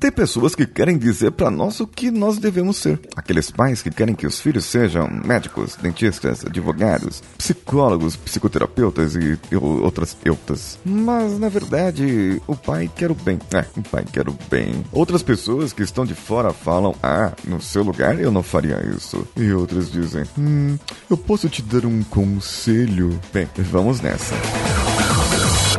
Tem pessoas que querem dizer para nós o que nós devemos ser. Aqueles pais que querem que os filhos sejam médicos, dentistas, advogados, psicólogos, psicoterapeutas e, outras eutas. Mas na verdade, o pai quer o bem. É, o pai quer o bem. Outras pessoas que estão de fora falam: "Ah, no seu lugar eu não faria isso". E outras dizem: "Hum, eu posso te dar um conselho". Bem, vamos nessa.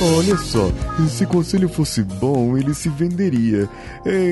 Olha só, se conselho fosse bom, ele se venderia.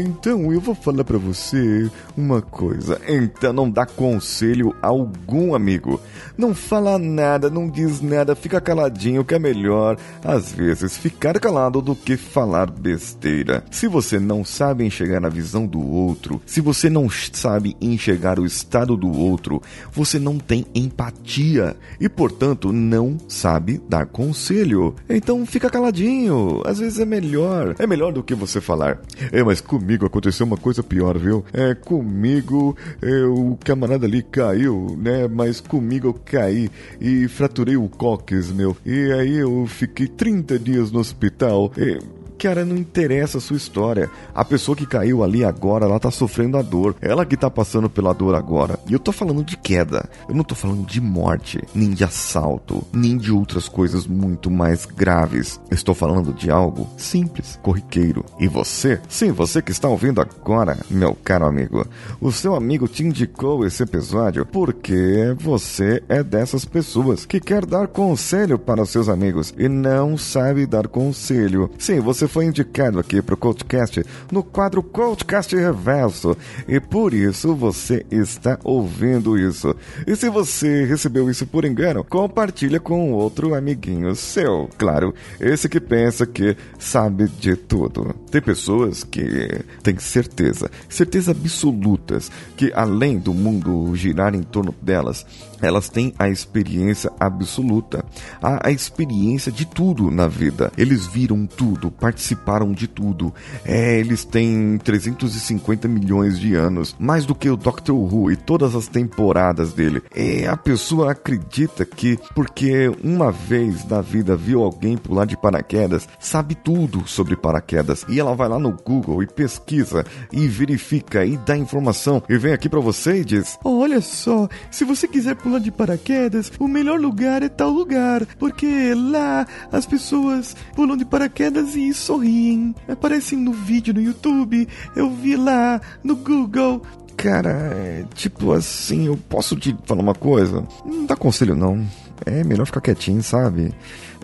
Então eu vou falar para você uma coisa. Então não dá conselho a algum amigo. Não fala nada, não diz nada, fica caladinho que é melhor às vezes ficar calado do que falar besteira. Se você não sabe enxergar a visão do outro, se você não sabe enxergar o estado do outro, você não tem empatia e, portanto, não sabe dar conselho. Então fica caladinho. Às vezes é melhor. É melhor do que você falar. É, mas comigo aconteceu uma coisa pior, viu? É, comigo é, o camarada ali caiu, né? Mas comigo eu caí e fraturei o cóccix, meu. E aí eu fiquei 30 dias no hospital. E Cara, não interessa a sua história. A pessoa que caiu ali agora, ela tá sofrendo a dor. Ela que tá passando pela dor agora. E eu tô falando de queda. Eu não tô falando de morte, nem de assalto, nem de outras coisas muito mais graves. Eu estou falando de algo simples, corriqueiro. E você? Sim, você que está ouvindo agora, meu caro amigo. O seu amigo te indicou esse episódio porque você é dessas pessoas que quer dar conselho para os seus amigos e não sabe dar conselho. Sim, você foi indicado aqui para o Coachcast no quadro Coachcast Reverso e por isso você está ouvindo isso. E se você recebeu isso por engano, compartilha com outro amiguinho seu. Claro, esse que pensa que sabe de tudo. Tem pessoas que têm certeza, certeza absolutas, que além do mundo girar em torno delas, elas têm a experiência absoluta, a, a, experiência de tudo na vida. Eles viram tudo, participaram de tudo. É, eles têm 350 milhões de anos, mais do que o Doctor Who e todas as temporadas dele. É, a pessoa acredita que porque uma vez na vida viu alguém pular de paraquedas, sabe tudo sobre paraquedas. E ela vai lá no Google e pesquisa e verifica e dá informação e vem aqui para você e diz: "Olha só, se você quiser pular de paraquedas, o melhor lugar é tal lugar, porque lá as pessoas pulam de paraquedas e sorriem. Aparecem no vídeo no YouTube, eu vi lá no Google. Cara, é, tipo assim, eu posso te falar uma coisa? Não dá conselho não. É melhor ficar quietinho, sabe?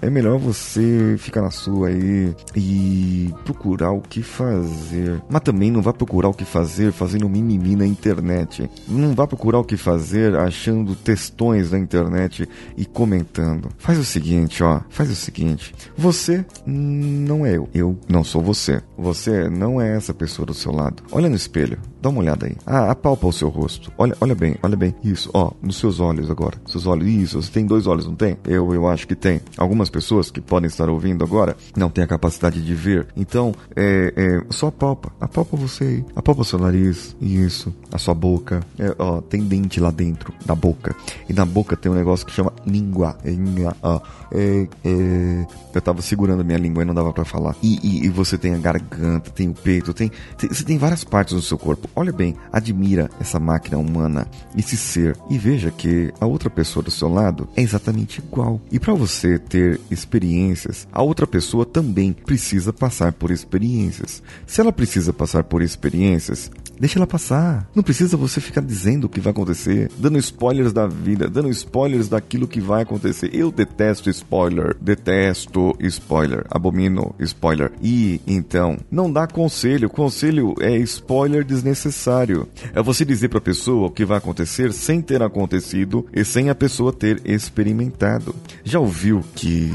É melhor você ficar na sua aí e procurar o que fazer. Mas também não vá procurar o que fazer fazendo mimimi na internet. Não vá procurar o que fazer achando textões na internet e comentando. Faz o seguinte, ó. Faz o seguinte. Você não é eu. Eu não sou você. Você não é essa pessoa do seu lado. Olha no espelho. Dá uma olhada aí. Ah, apalpa o seu rosto. Olha, olha bem, olha bem. Isso, ó, nos seus olhos agora. Seus olhos. Isso, você tem dois olhos, não tem? Eu, eu acho que tem. Algumas pessoas que podem estar ouvindo agora não têm a capacidade de ver. Então, é, é só apalpa. Apalpa você aí. Apalpa seu nariz. Isso. A sua boca. É, ó, tem dente lá dentro da boca. E na boca tem um negócio que chama língua. É, é, é, eu tava segurando minha língua e não dava para falar. E, e, e, você tem a garganta, tem o peito, tem, tem, você tem várias partes do seu corpo. Olha bem, admira essa máquina humana, esse ser, e veja que a outra pessoa do seu lado é exatamente igual. E para você ter experiências, a outra pessoa também precisa passar por experiências. Se ela precisa passar por experiências, Deixa ela passar. Não precisa você ficar dizendo o que vai acontecer, dando spoilers da vida, dando spoilers daquilo que vai acontecer. Eu detesto spoiler, detesto spoiler, abomino spoiler. E então, não dá conselho. Conselho é spoiler desnecessário. É você dizer para a pessoa o que vai acontecer sem ter acontecido e sem a pessoa ter experimentado. Já ouviu que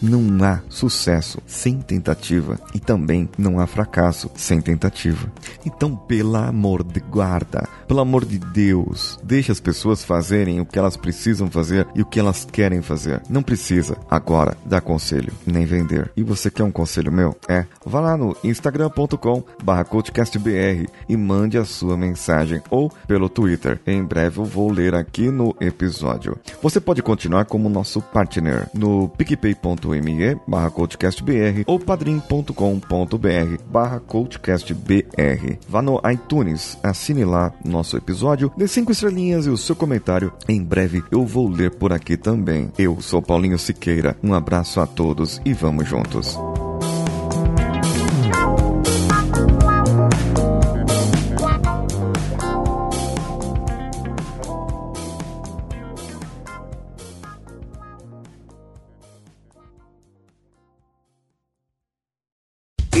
não há sucesso sem tentativa e também não há fracasso sem tentativa. Então, pelo amor de guarda, pelo amor de Deus, deixe as pessoas fazerem o que elas precisam fazer e o que elas querem fazer. Não precisa agora dar conselho nem vender. E você quer um conselho meu? É, vá lá no instagram.com/coachcastbr e mande a sua mensagem ou pelo Twitter. Em breve eu vou ler aqui no episódio. Você pode continuar como nosso partner no picpay.me barra coachcastbr ou padrim.com.br barra coachcastbr. Vá no iTunes, assine lá nosso episódio, dê cinco estrelinhas e o seu comentário. Em breve eu vou ler por aqui também. Eu sou Paulinho Siqueira. Um abraço a todos e vamos juntos.